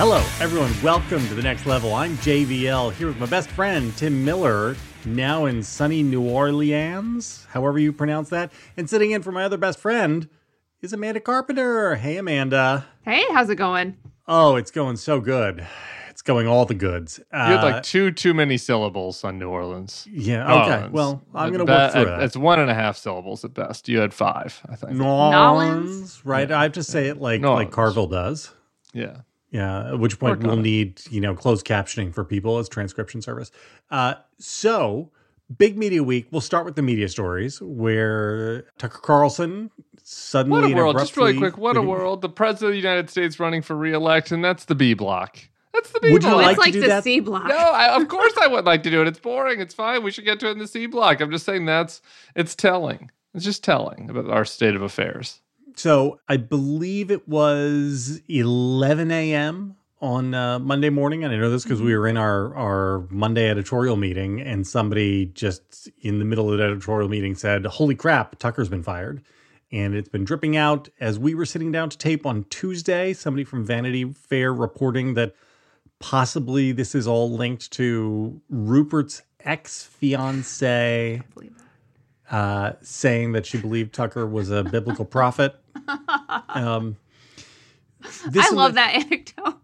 Hello, everyone. Welcome to the next level. I'm JVL here with my best friend, Tim Miller, now in sunny New Orleans, however you pronounce that. And sitting in for my other best friend is Amanda Carpenter. Hey, Amanda. Hey, how's it going? Oh, it's going so good. It's going all the goods. You had Uh, like two too many syllables on New Orleans. yeah, okay. Orleans. Well, I'm going to work through that. It's one and a half syllables at best. You had five, I think. Nolans, right? I have to say it like like Carville does. Yeah. Yeah, at which point we'll need, you know, closed captioning for people as transcription service. Uh, so, big media week. We'll start with the media stories where Tucker Carlson suddenly What a and world. Just really abruptly- quick. What a world. The president of the United States running for re-election. That's the B block. That's the B Would you block. like it's to like do the that? C block. no, I, of course I would like to do it. It's boring. It's fine. We should get to it in the C block. I'm just saying that's it's telling. It's just telling about our state of affairs. So, I believe it was 11 a.m. on uh, Monday morning. And I know this because we were in our, our Monday editorial meeting, and somebody just in the middle of the editorial meeting said, Holy crap, Tucker's been fired. And it's been dripping out as we were sitting down to tape on Tuesday. Somebody from Vanity Fair reporting that possibly this is all linked to Rupert's ex fiance uh, saying that she believed Tucker was a biblical prophet. Um, this I love a- that anecdote.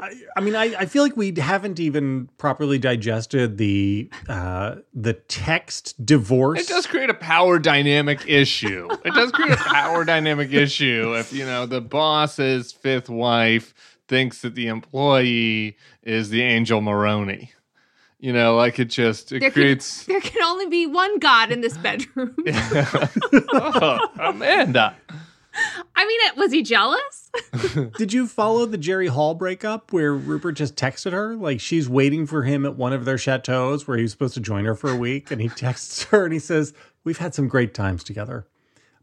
I, I mean, I, I feel like we haven't even properly digested the uh, the text divorce. It does create a power dynamic issue. It does create a power dynamic issue if you know the boss's fifth wife thinks that the employee is the angel Moroni. You know, like it just it There creates. can, there can only be one God in this bedroom. oh, Amanda. I mean, was he jealous? Did you follow the Jerry Hall breakup where Rupert just texted her? Like she's waiting for him at one of their chateaus where he was supposed to join her for a week. And he texts her and he says, We've had some great times together.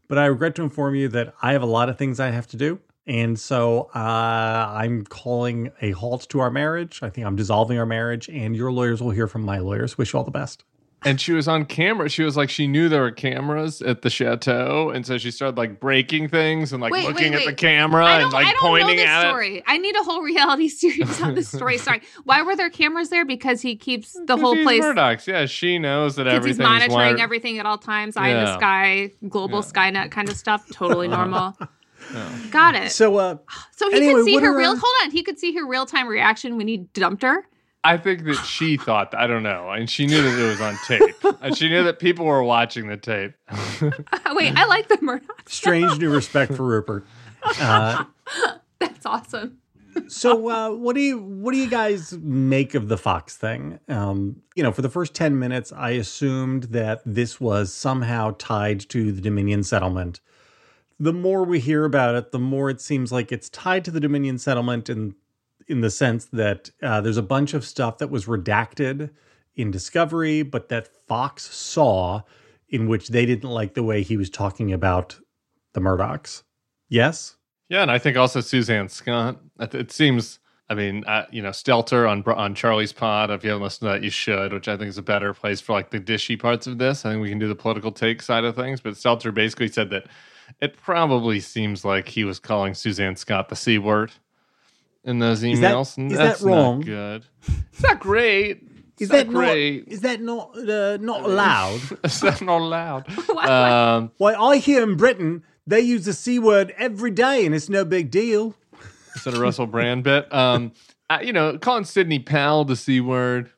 But I regret to inform you that I have a lot of things I have to do. And so uh, I'm calling a halt to our marriage. I think I'm dissolving our marriage, and your lawyers will hear from my lawyers. Wish you all the best. And she was on camera. She was like, she knew there were cameras at the chateau, and so she started like breaking things and like Wait, wait, looking at the camera I and don't, like I don't pointing know this at it. story. I need a whole reality series on this story. Sorry. Why were there cameras there? Because he keeps the whole She's place. Murdoch's. Yeah, she knows that Because he's everything's monitoring wired- everything at all times, eye in the sky, global Skynet kind of stuff. Totally normal. Got it. So, uh, So, uh, he anyway, could see her real. uh, Hold on, he could see her real time reaction when he dumped her. I think that she thought I don't know, and she knew that it was on tape. and she knew that people were watching the tape. Wait, I like the Murdoch. strange new respect for Rupert. Uh, That's awesome. so uh, what do you what do you guys make of the Fox thing? Um, you know, for the first ten minutes, I assumed that this was somehow tied to the Dominion settlement. The more we hear about it, the more it seems like it's tied to the Dominion settlement in in the sense that uh, there's a bunch of stuff that was redacted in Discovery, but that Fox saw, in which they didn't like the way he was talking about the Murdochs. Yes. Yeah, and I think also Suzanne Scott. It seems. I mean, uh, you know, Stelter on on Charlie's pod. If you haven't listened to that, you should. Which I think is a better place for like the dishy parts of this. I think we can do the political take side of things. But Stelter basically said that it probably seems like he was calling Suzanne Scott the c word in those emails. is that that's wrong? Not good. It's not great. Is It's that great? not? Is that not uh, not allowed? Is that not allowed? Um, Why I hear in Britain they use the c word every day, and it's no big deal. Is that a Russell Brand bit? Um, uh, you know, calling Sidney Powell the c word,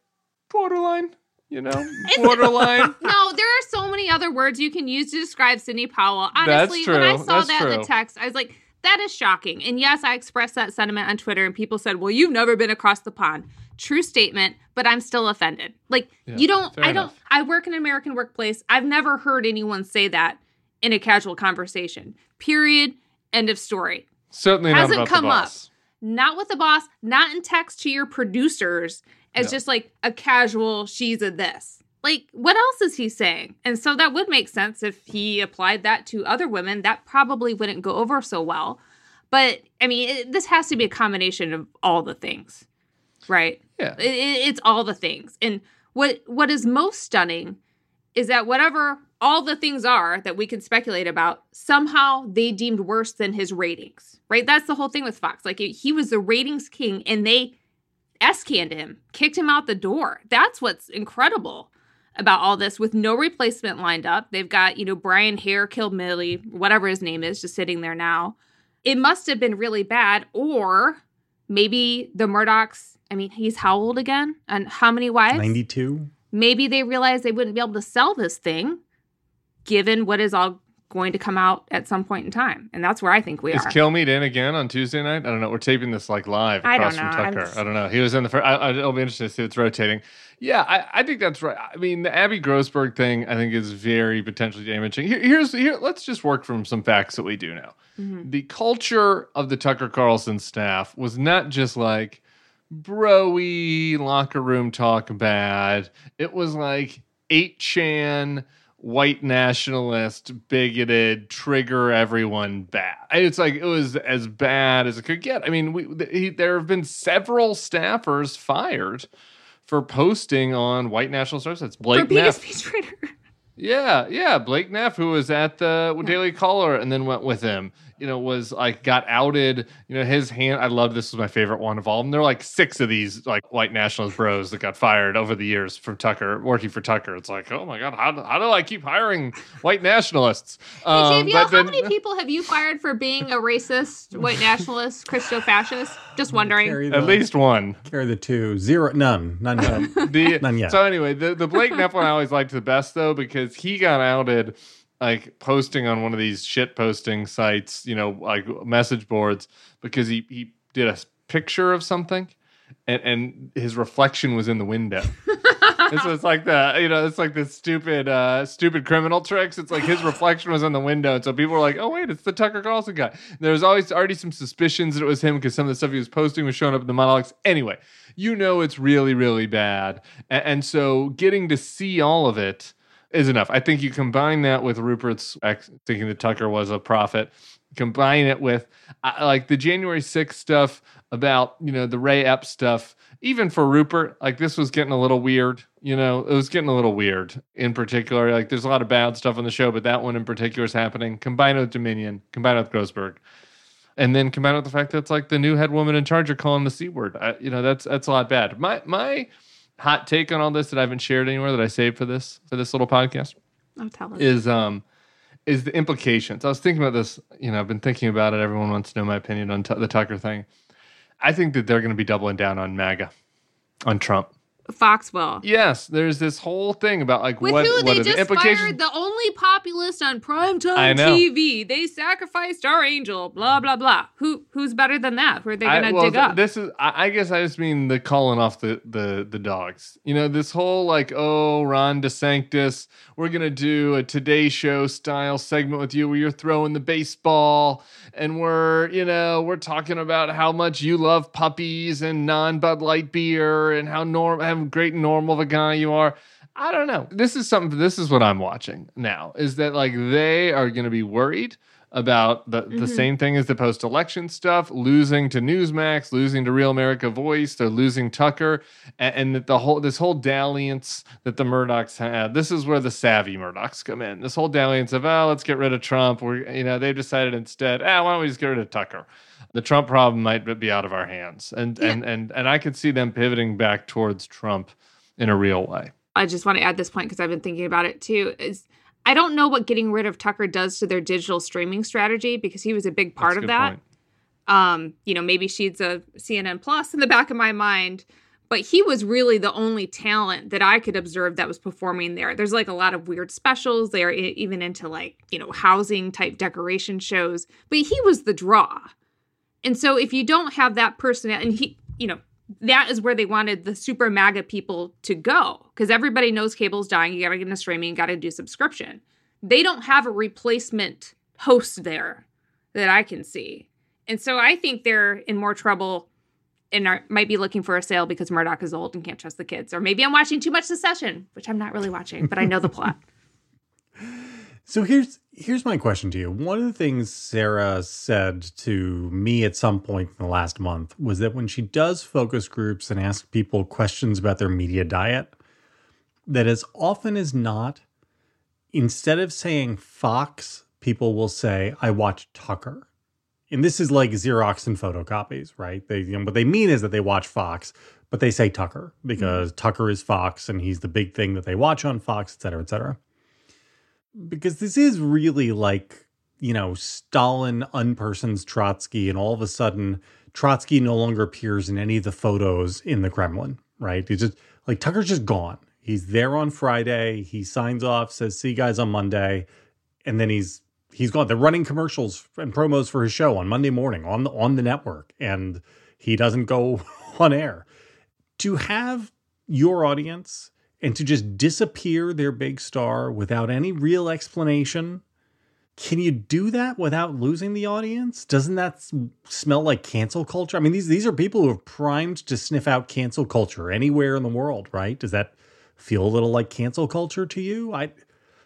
borderline. You know, borderline. No, there are so many other words you can use to describe Sidney Powell. Honestly, when I saw That's that in the text, I was like, that is shocking. And yes, I expressed that sentiment on Twitter, and people said, well, you've never been across the pond. True statement, but I'm still offended. Like, Yeah, you don't, I don't. I work in an American workplace. I've never heard anyone say that in a casual conversation. Period. End of story. Certainly Hasn't come the up. Not with the boss, not in text to your producers. It's Yeah. just like a casual, she's a this. Like, what else is he saying? And so that would make sense if he applied that to other women. That probably wouldn't go over so well. But I mean, it, this has to be a combination of all the things, right? Yeah. It- it's all the things. And what what is most stunning is that whatever all the things are that we can speculate about, somehow they deemed worse than his ratings, right? That's the whole thing with Fox. Like he was the ratings king and they S canned him, kicked him out the door. That's what's incredible about all this with no replacement lined up. They've got, you know, Brian Hare killed Millie, whatever his name is, just sitting there now. It must have been really bad, or maybe the Murdochs. I mean, he's how old again? And how many wives? 92. Maybe they realized they wouldn't be able to sell this thing given what is all going to come out at some point in time. And that's where I think we Is are. Kilmeade in again on Tuesday night? I don't know. We're taping this like live across from Tucker. just- I don't know. He was in the first. I, it'll be interesting to see if it's rotating. Yeah, I, I think that's right. I mean, the Abby Grossberg thing, I think, is very potentially damaging. Here, here's here. Let's just work from some facts that we do know. Mhm. The culture of the Tucker Carlson staff was not just like broy locker room talk bad. It was like 8chan white nationalist, bigoted, trigger everyone bad. It's like it was as bad as it could get. I mean, we, he, there have been several staffers fired for posting on white nationalist websites. For Blake being a Neff, writer. yeah, yeah, Blake Neff, who was at the Daily Caller and then went with him, you know, was like got outed. You know, his hand. I love this was my favorite one of all of them. There are like six of these like white nationalist bros that got fired over the years from Tucker, working for Tucker. It's like, oh my god, how, how do I keep hiring white nationalists? Hey, Um, JVL, but how then- many people have you fired for being a racist, white nationalist, Christo fascist? Just wondering. The, At least one. carry the two. Zero. None. None yet. The, None yet. So anyway, the, the Blake Neff one I always liked the best though because he got outed like posting on one of these shit posting sites, you know, like message boards because he he did a picture of something and and his reflection was in the window. and so it's like the you know it's like this stupid uh stupid criminal tricks. It's like his reflection was in the window, and so people were like, "Oh wait, it's the Tucker Carlson guy." There was always already some suspicions that it was him because some of the stuff he was posting was showing up in the monologues. Anyway, you know it's really really bad, and, and so getting to see all of it is enough. I think you combine that with Rupert's ex- thinking that Tucker was a prophet. Combine it with uh, like the January 6th stuff about, you know, the Ray Epps stuff. Even for Rupert, like this was getting a little weird. You know, it was getting a little weird in particular. Like there's a lot of bad stuff on the show, but that one in particular is happening. Combine it with Dominion, combine it with Grossberg. And then combine it with the fact that it's like the new head woman in charge of calling the C word. I, you know, that's that's a lot bad. My my hot take on all this that I haven't shared anywhere that I saved for this for this little podcast Oh, tell us. is um is the implications. I was thinking about this. You know, I've been thinking about it. Everyone wants to know my opinion on t- the Tucker thing. I think that they're going to be doubling down on MAGA, on Trump. Foxwell. Yes, there's this whole thing about like With what who what they the just implications. fired the only populist on I primetime. TV. They sacrificed our angel. Blah blah blah. Who who's better than that? Who are they gonna well, dig th- up? This is, I, I guess, I just mean the calling off the the the dogs. You know, this whole like, oh, Ron DeSantis, we're gonna do a Today Show style segment with you where you're throwing the baseball, and we're, you know, we're talking about how much you love puppies and non Bud Light beer, and how norm, how great and normal of a guy you are. I don't know. This is something. This is what I'm watching now. Is that like they are going to be worried about the, the Mhm. same thing as the post election stuff, losing to Newsmax, losing to Real America Voice, they're losing Tucker, and, and that the whole this whole dalliance that the Murdochs had. This is where the savvy Murdochs come in. This whole dalliance of oh, let's get rid of Trump. We're you know they've decided instead, ah, why don't we just get rid of Tucker? The Trump problem might be out of our hands, and Yeah. and and and I could see them pivoting back towards Trump in a real way. I just want to add this point because I've been thinking about it too. Is I don't know what getting rid of Tucker does to their digital streaming strategy because he was a big part That's of that. point. Um, you know, maybe she's a CNN Plus in the back of my mind, but he was really the only talent that I could observe that was performing there. There's like a lot of weird specials. They are even into like, you know, housing type decoration shows, but he was the draw. And so if you don't have that person, and he, you know, that is where they wanted the super MAGA people to go because everybody knows cable's dying. You got to get into streaming, you got to do subscription. They don't have a replacement host there that I can see. And so I think they're in more trouble and are, might be looking for a sale because Murdoch is old and can't trust the kids. Or maybe I'm watching too much Succession, which I'm not really watching, but I know the plot. So here's here's my question to you. One of the things Sarah said to me at some point in the last month was that when she does focus groups and asks people questions about their media diet, that as often as not, instead of saying Fox, people will say, I watch Tucker. And this is like Xerox and photocopies, right? They, you know, what they mean is that they watch Fox, but they say Tucker because mm-hmm. Tucker is Fox and he's the big thing that they watch on Fox, et cetera, et cetera. Because this is really like, you know, Stalin unpersons Trotsky, and all of a sudden, Trotsky no longer appears in any of the photos in the Kremlin, right? He's just like Tucker's just gone. He's there on Friday. He signs off, says, "See you guys on Monday," and then he's he's gone. They're running commercials and promos for his show on Monday morning on the on the network, and he doesn't go on air. To have your audience and to just disappear their big star without any real explanation can you do that without losing the audience? Doesn't that smell like cancel culture? I mean, these these are people who are primed to sniff out cancel culture anywhere in the world, right? Does that feel a little like cancel culture to you? I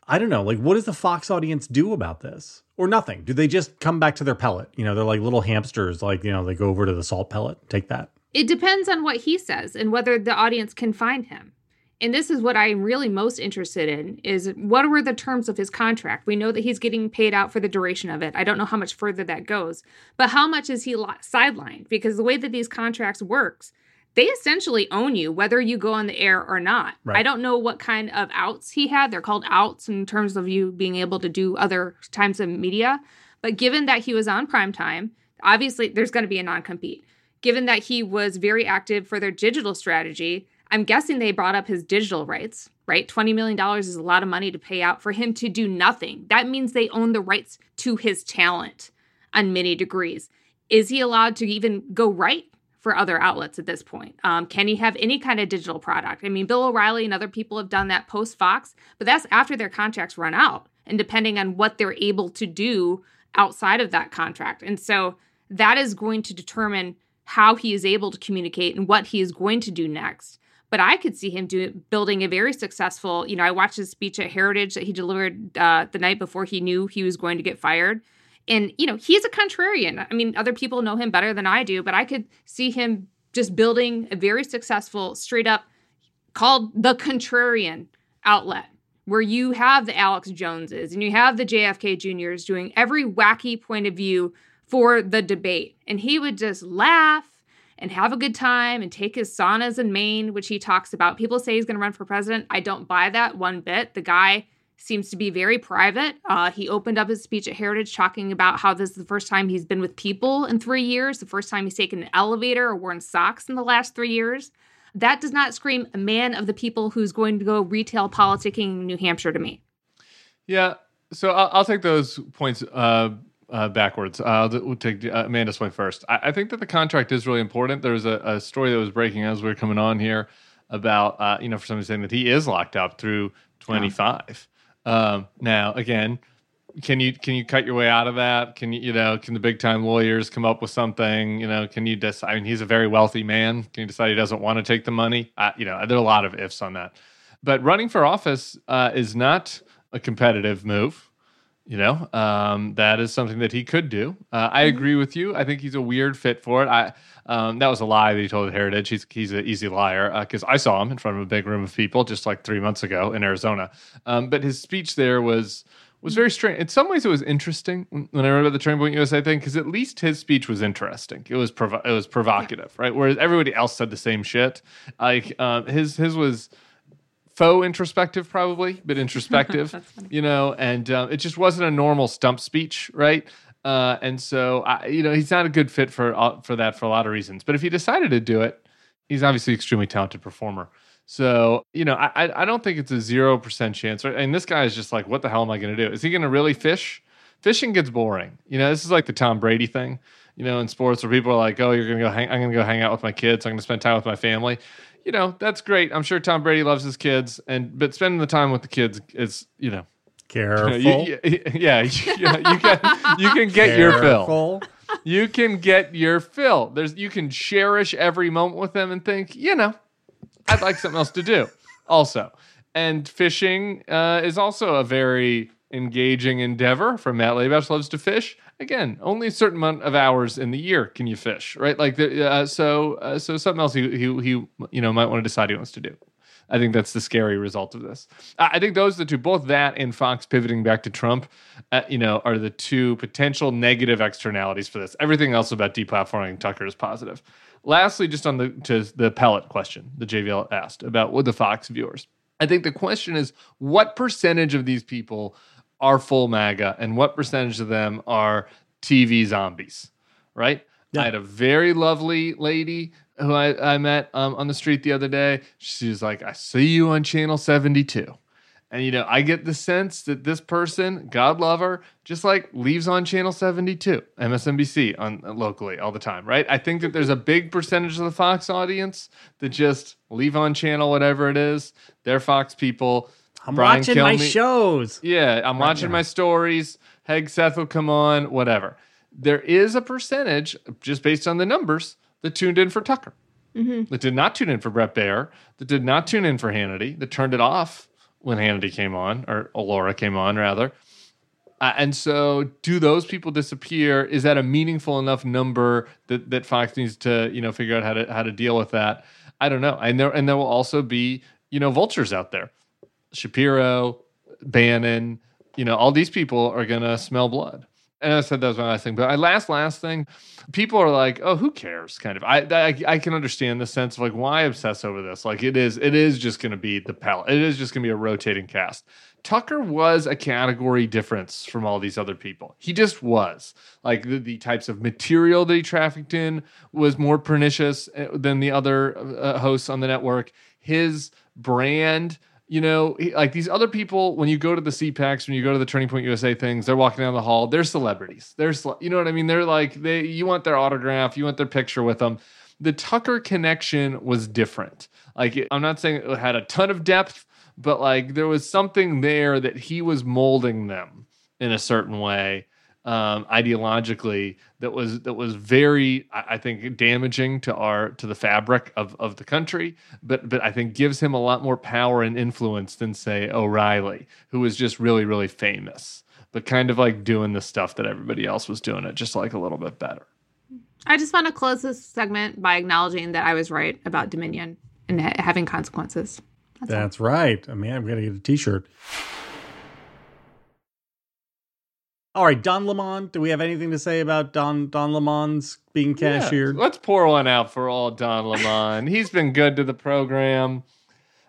I don't know. Like, what does the Fox audience do about this? Or nothing? Do they just come back to their pellet? You know, they're like little hamsters. Like, you know, they go over to the salt pellet, take that. It depends on what he says and whether the audience can find him and this is what I'm really most interested in is what were the terms of his contract? We know that he's getting paid out for the duration of it. I don't know how much further that goes, but how much is he sidelined? Because the way that these contracts works, they essentially own you whether you go on the air or not. Right. I don't know what kind of outs he had. They're called outs in terms of you being able to do other times of media. But given that he was on prime time, obviously there's going to be a non-compete. Given that he was very active for their digital strategy, I'm guessing they brought up his digital rights, right? $20 million is a lot of money to pay out for him to do nothing. That means they own the rights to his talent on many degrees. Is he allowed to even go right for other outlets at this point? Um, can he have any kind of digital product? I mean, Bill O'Reilly and other people have done that post Fox, but that's after their contracts run out and depending on what they're able to do outside of that contract. And so that is going to determine how he is able to communicate and what he is going to do next but I could see him doing building a very successful. You know, I watched his speech at Heritage that he delivered uh, the night before he knew he was going to get fired, and you know, he's a contrarian. I mean, other people know him better than I do, but I could see him just building a very successful, straight up called the contrarian outlet where you have the Alex Joneses and you have the JFK Juniors doing every wacky point of view for the debate. And he would just laugh and have a good time and take his saunas in Maine, which he talks about. People say he's going to run for president. I don't buy that one bit. The guy seems to be very private. Uh, he opened up his speech at Heritage talking about how this is the first time he's been with people in three years, the first time he's taken an elevator or worn socks in the last three years. That does not scream a man of the people who's going to go retail politicking in New Hampshire to me. Yeah. So I'll, I'll take those points uh, uh, backwards. Uh, we'll take uh, Amanda's point first. I, I, think that the contract is really important. There was a, a, story that was breaking as we were coming on here about, uh, you know, for somebody saying that he is locked up through 25. Um, now, again, can you can you cut your way out of that? Can you you know can the big time lawyers come up with something? You know, can you decide? I mean, he's a very wealthy man. Can you decide he doesn't want to take the money? you know, there are a lot of ifs on that. But running for office uh, is not a competitive move you know um, that is something that he could do. Uh, i agree with you. I think he's a weird fit for it. I um, that was a lie that he told at heritage. He's, he's an easy liar because uh, i saw him in front of a big room of people just like three months ago in arizona. Um, but his speech there was was very strange in some ways it was interesting when i read about the turning point usa thing because at least his speech was interesting. It was provo- it was provocative right? Whereas everybody else said the same shit. Like uh, his his was faux introspective probably but introspective you know and uh, it just wasn't a normal stump speech right? Uh, and so I, you know he's not a good fit for uh, for that for a lot of reasons. But if he decided to do it he's obviously extremely talented performer. So you know i i don't think it's a zero percent chance right? and this guy is just like what the hell am i going to do? Is he going to really fish? Fishing gets boring you know? This is like the tom brady thing you know in sports where people are like oh you're going to go hang i'm going to go hang out with my kids i'm going to spend time with my family you know, that's great. I'm sure Tom Brady loves his kids, and but spending the time with the kids is, you know, careful. You know, you, you, yeah, you, you, can you can get your fill. You can get your fill. There's you can cherish every moment with them and think, you know, I'd like something else to do. Also, and fishing uh, is also a very engaging endeavor. From Matt Labash loves to fish again, only a certain amount of hours in the year can you fish, right? Like, the, uh, so, uh, so something else he, he, he, you know, might want to decide he wants to do. I think that's the scary result of this. I think those are the two, both that and Fox pivoting back to Trump, uh, you know, are the two potential negative externalities for this. Everything else about deplatforming Tucker is positive. Lastly, just on the to the pellet question that JVL asked about with the Fox viewers, I think the question is what percentage of these people are full MAGA and what percentage of them are TV zombies, right? Yeah. I had a very lovely lady who I, I met um, on the street the other day. She was like, I see you on channel 72. And, you know, I get the sense that this person, God love her, just like leaves on channel 72, MSNBC on uh, locally all the time, right? I think that there's a big percentage of the Fox audience that just leave on channel whatever it is. They're Fox people. I'm Brian watching my shows. yeah, I'm watching yeah. my stories. Hegseth will come on, whatever. There is a percentage, just based on the numbers, that tuned in for Tucker, that did not tune in for Bret Baier, that did not tune in for Hannity, that turned it off when Hannity came on, or Laura came on, rather. Uh, and so, do those people disappear? Is that a meaningful enough number that, that Fox needs to, you know, figure out how to how to deal with that? I don't know. And there and there will also be, you know, vultures out there. Shapiro, Bannon, you know, all these people are gonna smell blood. And I said that was my last thing. But my last last thing, people are like, "Oh, who cares?" Kind of. I I, I can understand the sense of like, why obsess over this? Like, it is it is just going to be the palette. It is just going to be a rotating cast. Tucker was a category difference from all these other people. He just was. Like the, the types of material that he trafficked in was more pernicious uh, than the other uh, hosts on the network. His brand you know, like these other people, when you go to the CPACs, when you go to the Turning Point USA things, they're walking down the hall. They're celebrities. They're, you know what I mean? They're like they. You want their autograph. You want their picture with them. The Tucker connection was different. Like I'm not saying it had a ton of depth, but like there was something there that he was molding them in a certain way um, ideologically that was that was very I I think damaging to our to the fabric of of the country but but I think gives him a lot more power and influence than say O'Reilly who was just really really famous but kind of like doing the stuff that everybody else was doing it just like a little bit better I just want to close this segment by acknowledging that I was right about Dominion and ha- having consequences. That's. That's right. I mean, I'm going to get a t shirt. All right, Don Lemon. Do we have anything to say about Don Don Lemon's being cashiered? Yeah, let's pour one out for all Don Lemon he's been good to the program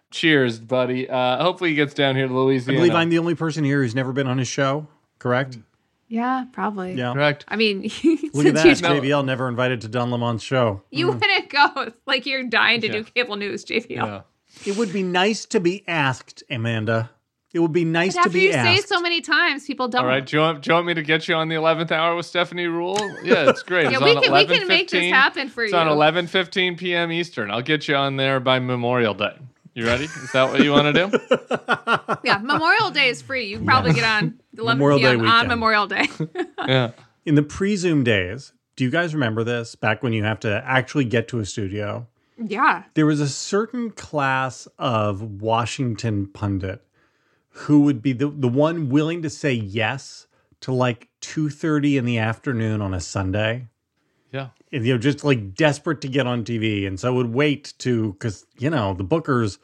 cheers buddy uh, hopefully he gets down here to Louisiana. I believe I'm the only person here who's never been on his show. Correct? Yeah, probably. Yeah. correct I mean, Look at that. since you, No. JVL never invited to Don Lemon's show. you wouldn't go. It's like you're dying to Yeah. do cable news, JVL. yeah It would be nice to be asked, Amanda. It would be nice But to after be you say asked. it so many times, people don't. All right, do you, want, do you want me to get you on the 11th hour with Stephanie Ruhle? Yeah, it's great. Yeah, it's we on can we can make this happen for It's you. It's on 11:15 p.m. Eastern. I'll get you on there by Memorial Day. You ready? Is that what you want to do? Yeah, Memorial Day is free. You can probably get on 11 Memorial Day p.m. on. Memorial Day. Yeah. In the pre Zoom days, do you guys remember this? Back when you have to actually get to a studio, yeah. there was a certain class of Washington pundit who would be the, the one willing to say yes to like 2.30 in the afternoon on a Sunday. Yeah. And, you know, just like desperate to get on TV. And so would wait to, because, you know, the bookers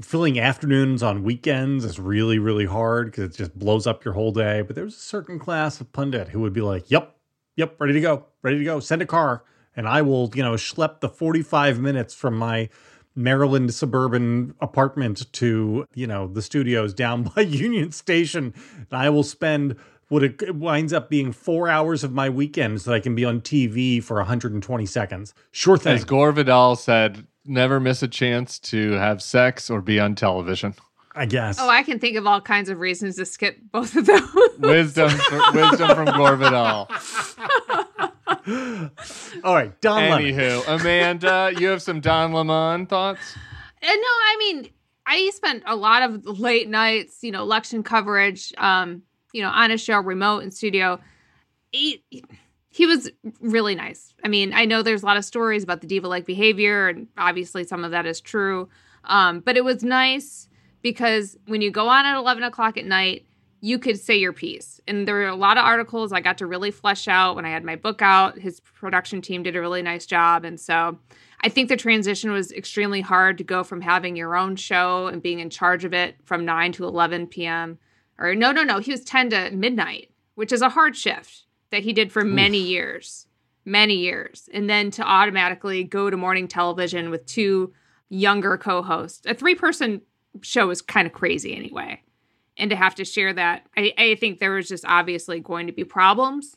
filling afternoons on weekends is really, really hard because it just blows up your whole day. But there's a certain class of pundit who would be like, yep, yep, ready to go, ready to go, send a car. And I will, you know, schlep the 45 minutes from my Maryland suburban apartment to, you know, the studios down by Union Station. And I will spend what it winds up being four hours of my weekend so that I can be on TV for 120 seconds. Sure thing. As Gore Vidal said, never miss a chance to have sex or be on television. I guess. Oh, I can think of all kinds of reasons to skip both of those. Wisdom, wisdom from Gore Vidal. All right, Don Lemon. Anywho, Amanda, you have some Don Lemon thoughts? And no, I mean, I spent a lot of late nights, you know, election coverage, um, you know, on a show, remote and studio. He, he was really nice. I mean, I know there's a lot of stories about the diva like behavior, and obviously some of that is true. Um, but it was nice because when you go on at 11 o'clock at night, you could say your piece. And there were a lot of articles I got to really flesh out when I had my book out. His production team did a really nice job. And so I think the transition was extremely hard to go from having your own show and being in charge of it from 9 to 11 p.m. Or no, no, no, he was 10 to midnight, which is a hard shift that he did for many years, many years. And then to automatically go to morning television with two younger co hosts. A three person show is kind of crazy anyway and to have to share that I, I think there was just obviously going to be problems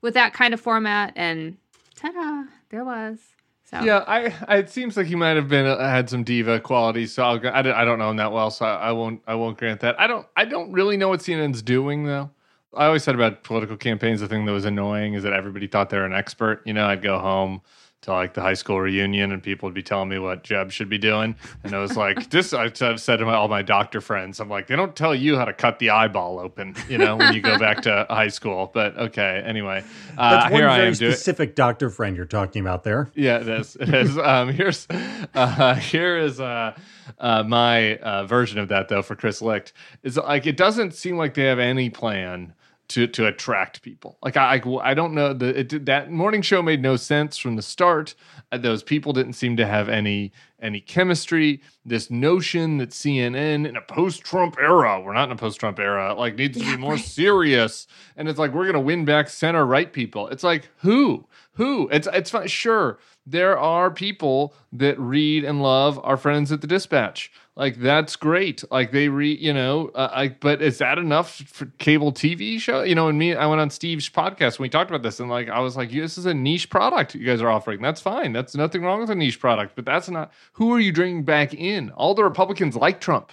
with that kind of format and ta-da there was so Yeah, I, it seems like he might have been uh, had some diva qualities. So I'll, I, I don't know him that well, so I, I won't I won't grant that. I don't I don't really know what CNN's doing though. I always said about political campaigns, the thing that was annoying is that everybody thought they were an expert. You know, I'd go home to like the high school reunion and people would be telling me what Jeb should be doing. And I was like, this, I've I've said to my, all my doctor friends, I'm like, they don't tell you how to cut the eyeball open, you know, when you go back to high school. But okay, anyway, uh, That's one here I very am doing specific doctor friend you're talking about there. yeah, it is. It is. Um, here's uh, here is uh, uh, my uh, version of that though for Chris Licht. Is like it doesn't seem like they have any plan to to attract people. Like I I, don't know did- that morning show made no sense from the start. Uh, those people didn't seem to have any any chemistry. This notion that CNN in a post-Trump era, we're not in a post-Trump era, like needs to be more serious. And it's like we're gonna win back center right people. It's like who? Who? It's it's fine. Sure, there are people that read and love our friends at the Dispatch. Like that's great. Like they read, you know. Uh, I, but is that enough for cable TV show? You know, and me, I went on Steve's podcast when we talked about this, and like I was like, "This is a niche product you guys are offering. That's fine. That's nothing wrong with a niche product. But that's not who are you bringing back in? All the Republicans like Trump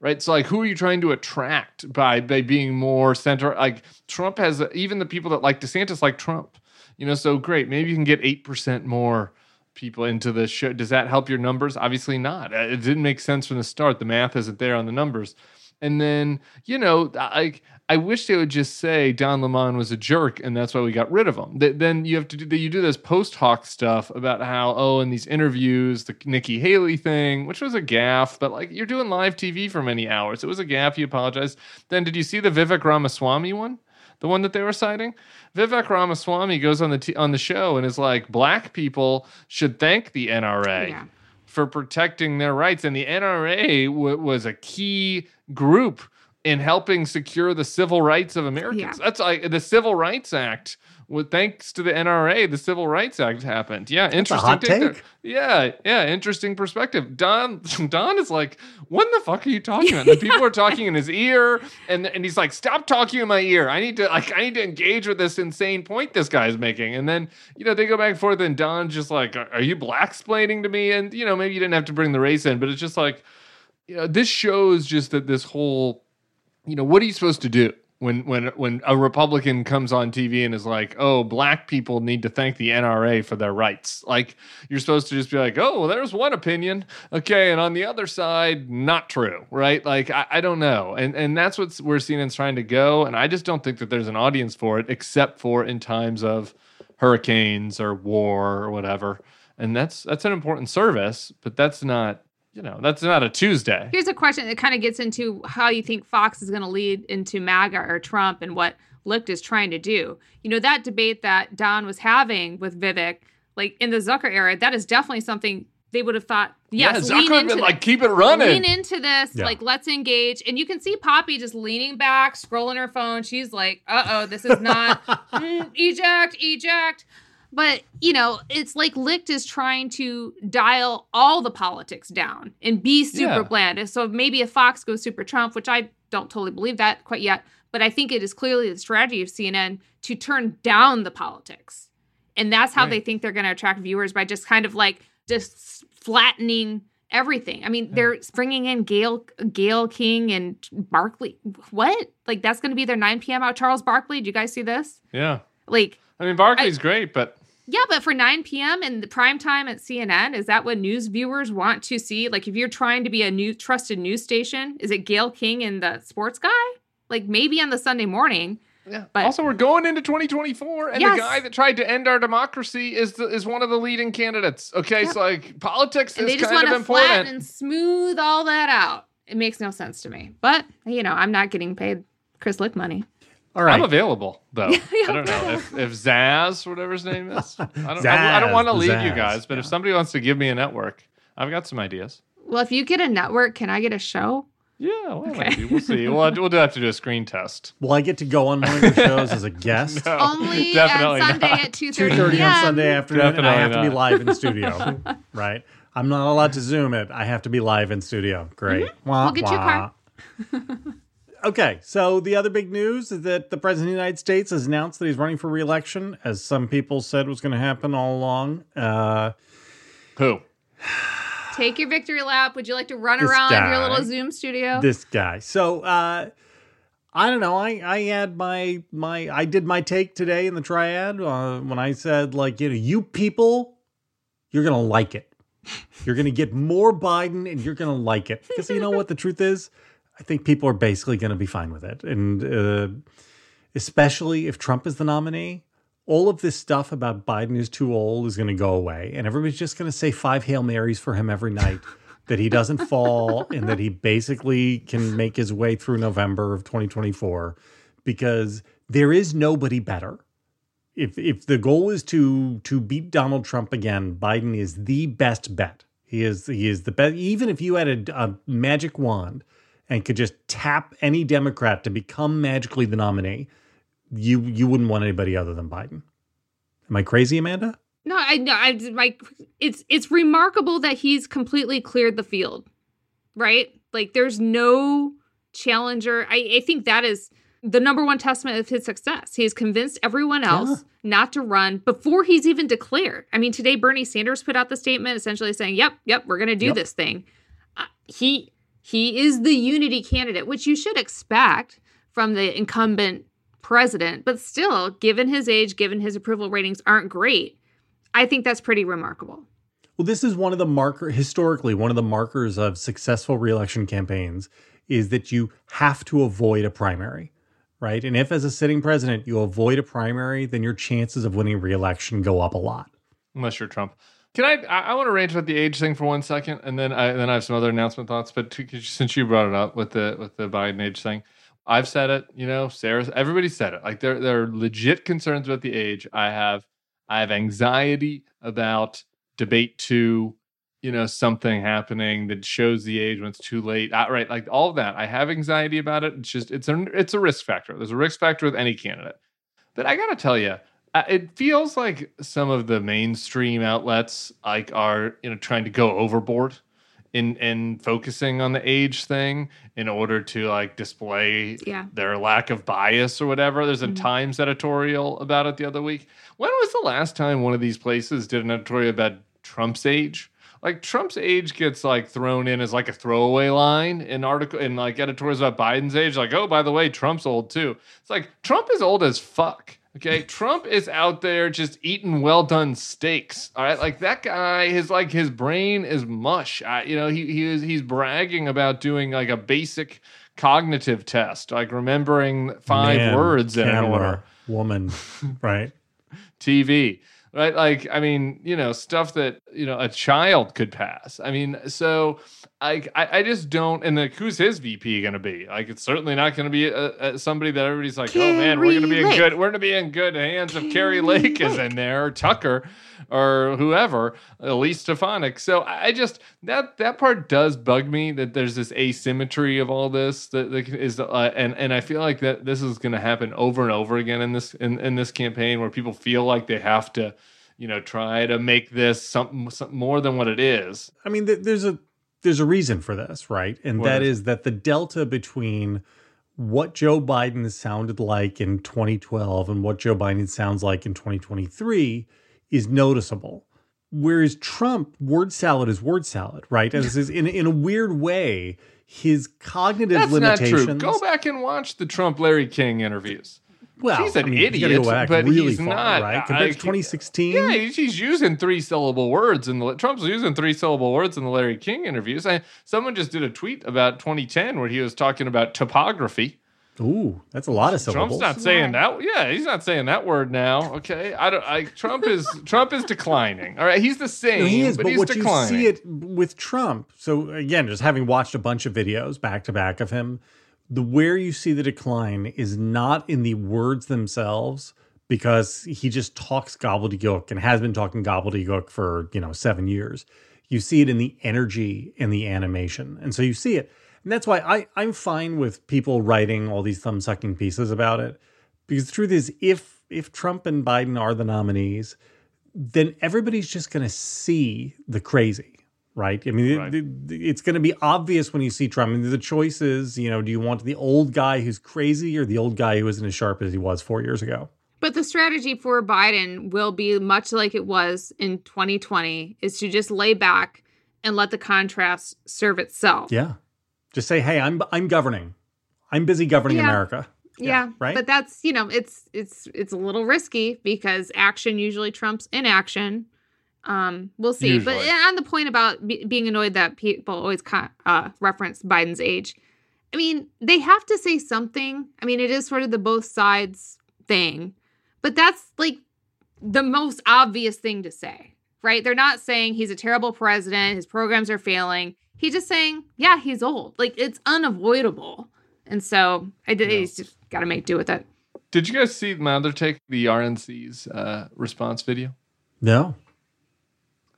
right? So like, who are you trying to attract by by being more center? Like Trump has even the people that like DeSantis like Trump, you know. So great, maybe you can get eight percent more people into the show. Does that help your numbers? Obviously not. Uh, It didn't make sense from the start. The math isn't there on the numbers. And then, you know, I I wish they would just say Don Lemon was a jerk, and that's why we got rid of him. Th- then you have to do you do this post hoc stuff about how oh, in these interviews, the Nikki Haley thing, which was a gaffe, but like you're doing live TV for many hours, it was a gaffe. You apologize. Then did you see the Vivek Ramaswamy one? The one that they were citing, Vivek Ramaswamy goes on the t- on the show and is like, "Black people should thank the NRA Yeah. for protecting their rights. And the NRA w- was a key group in helping secure the civil rights of Americans. Yeah. That's like the Civil Rights Act. Well, thanks to the NRA, the Civil Rights Act happened. Yeah, interesting. take. Yeah, yeah, interesting perspective. Don Don is like, what the fuck are you talking about? And people are talking in his ear, and and he's like, stop talking in my ear. I need to like I need to engage with this insane point this guy's making. And then you know they go back and forth, and Don's just like, are you black splaining to me? And you know maybe you didn't have to bring the race in, but it's just like, you know, this shows just that this whole, you know, what are you supposed to do? When, when when a Republican comes on TV and is like, "Oh, black people need to thank the NRA for their rights," like you're supposed to just be like, "Oh, well, there's one opinion, okay," and on the other side, not true, right? Like I, I don't know, and and that's what's where CNN's trying to go, and I just don't think that there's an audience for it, except for in times of hurricanes or war or whatever, and that's that's an important service, but that's not you know that's not a Tuesday. Here's a question that kind of gets into how you think Fox is going to lead into MAGA or Trump and what Licht is trying to do. You know, that debate that Don was having with Vivek, like in the Zucker era, that is definitely something they would have thought, yes, yeah, lean into been like keep it running. Lean into this, Yeah. like let's engage. And you can see Poppy just leaning back, scrolling her phone. She's like, uh oh, this is not mm, eject, eject. But you know, it's like Licht is trying to dial all the politics down and be super Yeah. bland. So maybe if Fox goes super Trump, which I don't totally believe that quite yet, but I think it is clearly the strategy of CNN to turn down the politics. And that's how Right. they think they're going to attract viewers by just kind of like just flattening everything. I mean, they're bringing in Gayle Gayle King and Barkley. What? Like that's going to be their 9 p.m. out. Charles Barkley. Do you guys see this? yeah, Like, I mean Barkley's great, but yeah, but for 9 p.m. and the prime time at CNN, is that what news viewers want to see? Like, if you're trying to be a new trusted news station, is it Gayle King and the sports guy? Like, maybe on the Sunday morning. Yeah. But- also, we're going into 2024, and Yes. the guy that tried to end our democracy is the, is one of the leading candidates. Okay, Yep. so like politics And they is just kind want of to flatten important. and smooth all that out. It makes no sense to me. But, you know, I'm not getting paid Chris Licht money. All right. I'm available though. Yeah, I don't know if, if Zaz, whatever his name is. I don't. I, I don't want to the leave you guys, but if somebody wants to give me a network, I've got some ideas. Well, if you get a network, can I get a show? Yeah, well, Okay. maybe. we'll see. We'll, we'll have to do a screen test. Will I get to go on one of your shows as a guest? No, Only on definitely Sunday not. at two Two thirty thirty p.m. on Sunday afternoon, and I Definitely have to be live in studio. right? I'm not allowed to zoom it. I have to be live in studio. Great. Wah, Mm-hmm. We'll get you a car. Wah. okay, so the other big news is that the president of the United States has announced that he's running for re-election, as some people said was going to happen all along. Uh, Who? Take your victory lap. Would you like to run This around your little Zoom studio? this guy. So uh I don't know. I I had my my I did my take today in the triad uh, when I said like you know you people you're gonna like it. You're gonna get more Biden and you're gonna like it because you know what the truth is. I think people are basically gonna be fine with it, and uh, especially if Trump is the nominee. All of this stuff about Biden is too old is going to go away, and everybody's just going to say five Hail Marys for him every night that he doesn't fall and that he basically can make his way through November of 2024 because there is nobody better. If if the goal is to to beat Donald Trump again, Biden is the best bet. He is he is the best. Even if you had a, a magic wand and could just tap any Democrat to become magically the nominee, you you wouldn't want anybody other than Biden. Am I crazy, Amanda? No, I know. I my it's it's remarkable that he's completely cleared the field, right? Like there's no challenger. I, I think that is the number one testament of his success. He has convinced everyone else not to run before he's even declared. I mean, today Bernie Sanders put out the statement essentially saying, "Yep, yep, we're going to do Yep. this thing." Uh, he he is the unity candidate, which you should expect from the incumbent president. But still, given his age, given his approval ratings aren't great, I think that's pretty remarkable. Well, this is one of the marker historically one of the markers of successful reelection campaigns is that you have to avoid a primary, right? And if as a sitting president you avoid a primary, then your chances of winning reelection go up a lot. Unless you're Trump. Can I? I, I want to range about the age thing for one second, and then I then I have some other announcement thoughts. But to, since you brought it up with the with the Biden age thing, I've said it. You know, Sarah, everybody said it. Like there there are legit concerns about the age. I have I have anxiety about debate two. You know, something happening that shows the age when it's too late. Right, like all of that. I have anxiety about it. It's just it's a it's a risk factor. There's a risk factor with any candidate. But I gotta tell you, it feels like some of the mainstream outlets like are you know trying to go overboard in in focusing on the age thing in order to like display Yeah. their lack of bias or whatever. There's a Mhm. Times editorial about it the other week. When was the last time one of these places did an editorial about Trump's age? Like Trump's age gets like thrown in as like a throwaway line in article in like editorials about Biden's age. Like, oh, by the way, Trump's old too. It's like Trump is old as fuck. Okay, Trump is out there just eating well done steaks. All right, like that guy, his like his brain is mush. I, you know, he he is he's bragging about doing like a basic cognitive test, like remembering five Man, words in an order. woman, right? TV, right? Like, I mean, you know, stuff that you know a child could pass. I mean, so I, I, I just don't. And like, who's his VP going to be? Like, it's certainly not going to be a, a, somebody that everybody's like, oh man, we're going to be Kari in good, we're going to be in good hands if Kari Lake is in there, or Tucker, or whoever, Elise Stefanik. So I I just that that part does bug me that there's this asymmetry of all this that, that is, uh, and and I feel like that this is going to happen over and over again in this in, in this campaign where people feel like they have to, you know, try to make this something, something more than what it is. I mean, th- there's a there's a reason for this, right? And What that is is that the delta between what Joe Biden sounded like in 2012 and what Joe Biden sounds like in 2023 is noticeable. Whereas Trump, word salad is word salad, right? And this is in in a weird way, his cognitive That's not true. Go back and watch the Trump Larry King interviews. Well, He's an I mean, idiot, go but really he's far, not- right? I- Compared to 2016. Yeah, he's, he's using three syllable words, and Trump's using three syllable words in the Larry King interviews. I, someone just did a tweet about 2010 where he was talking about topography. Ooh, that's a lot of syllables. Trump's not saying that. Yeah, he's not saying that word now. Okay, I don't. I Trump is Trump is declining. All right, he's the same, No, he is, but, but, he's what declining. you see it with Trump. So again, just having watched a bunch of videos back to back of him, the where you see the decline is not in the words themselves because he just talks gobbledygook and has been talking gobbledygook for, you know, 7 years. You see it in the energy and the animation. And so you see it. And that's why I I'm fine with people writing all these thumb-sucking pieces about it because the truth is if if Trump and Biden are the nominees, then everybody's just going to see the crazy right? I mean, Right. it- it- it's going to be obvious when you see Trump. I mean, the choice is, you know, do you want the old guy who's crazy or the old guy who isn't as sharp as he was four years ago? But the strategy for Biden will be much like it was in 2020 is to just lay back and let the contrast serve itself. Yeah, just say, hey, I'm I'm governing. I'm busy governing Yeah. America. Yeah, right? But that's, you know, it's it's it's a little risky because action usually trumps inaction. Um, we'll see. But on the point about be- being annoyed that people always co- uh, reference Biden's age, I mean, they have to say something. I mean, it is sort of the both sides thing, but that's like the most obvious thing to say, right? They're not saying he's a terrible president, his programs are failing. He's just saying, yeah, he's old. Like it's unavoidable. And so I did, Yeah. he's just got to make do with it. Did you guys see my other take, the RNC's uh, response video? No,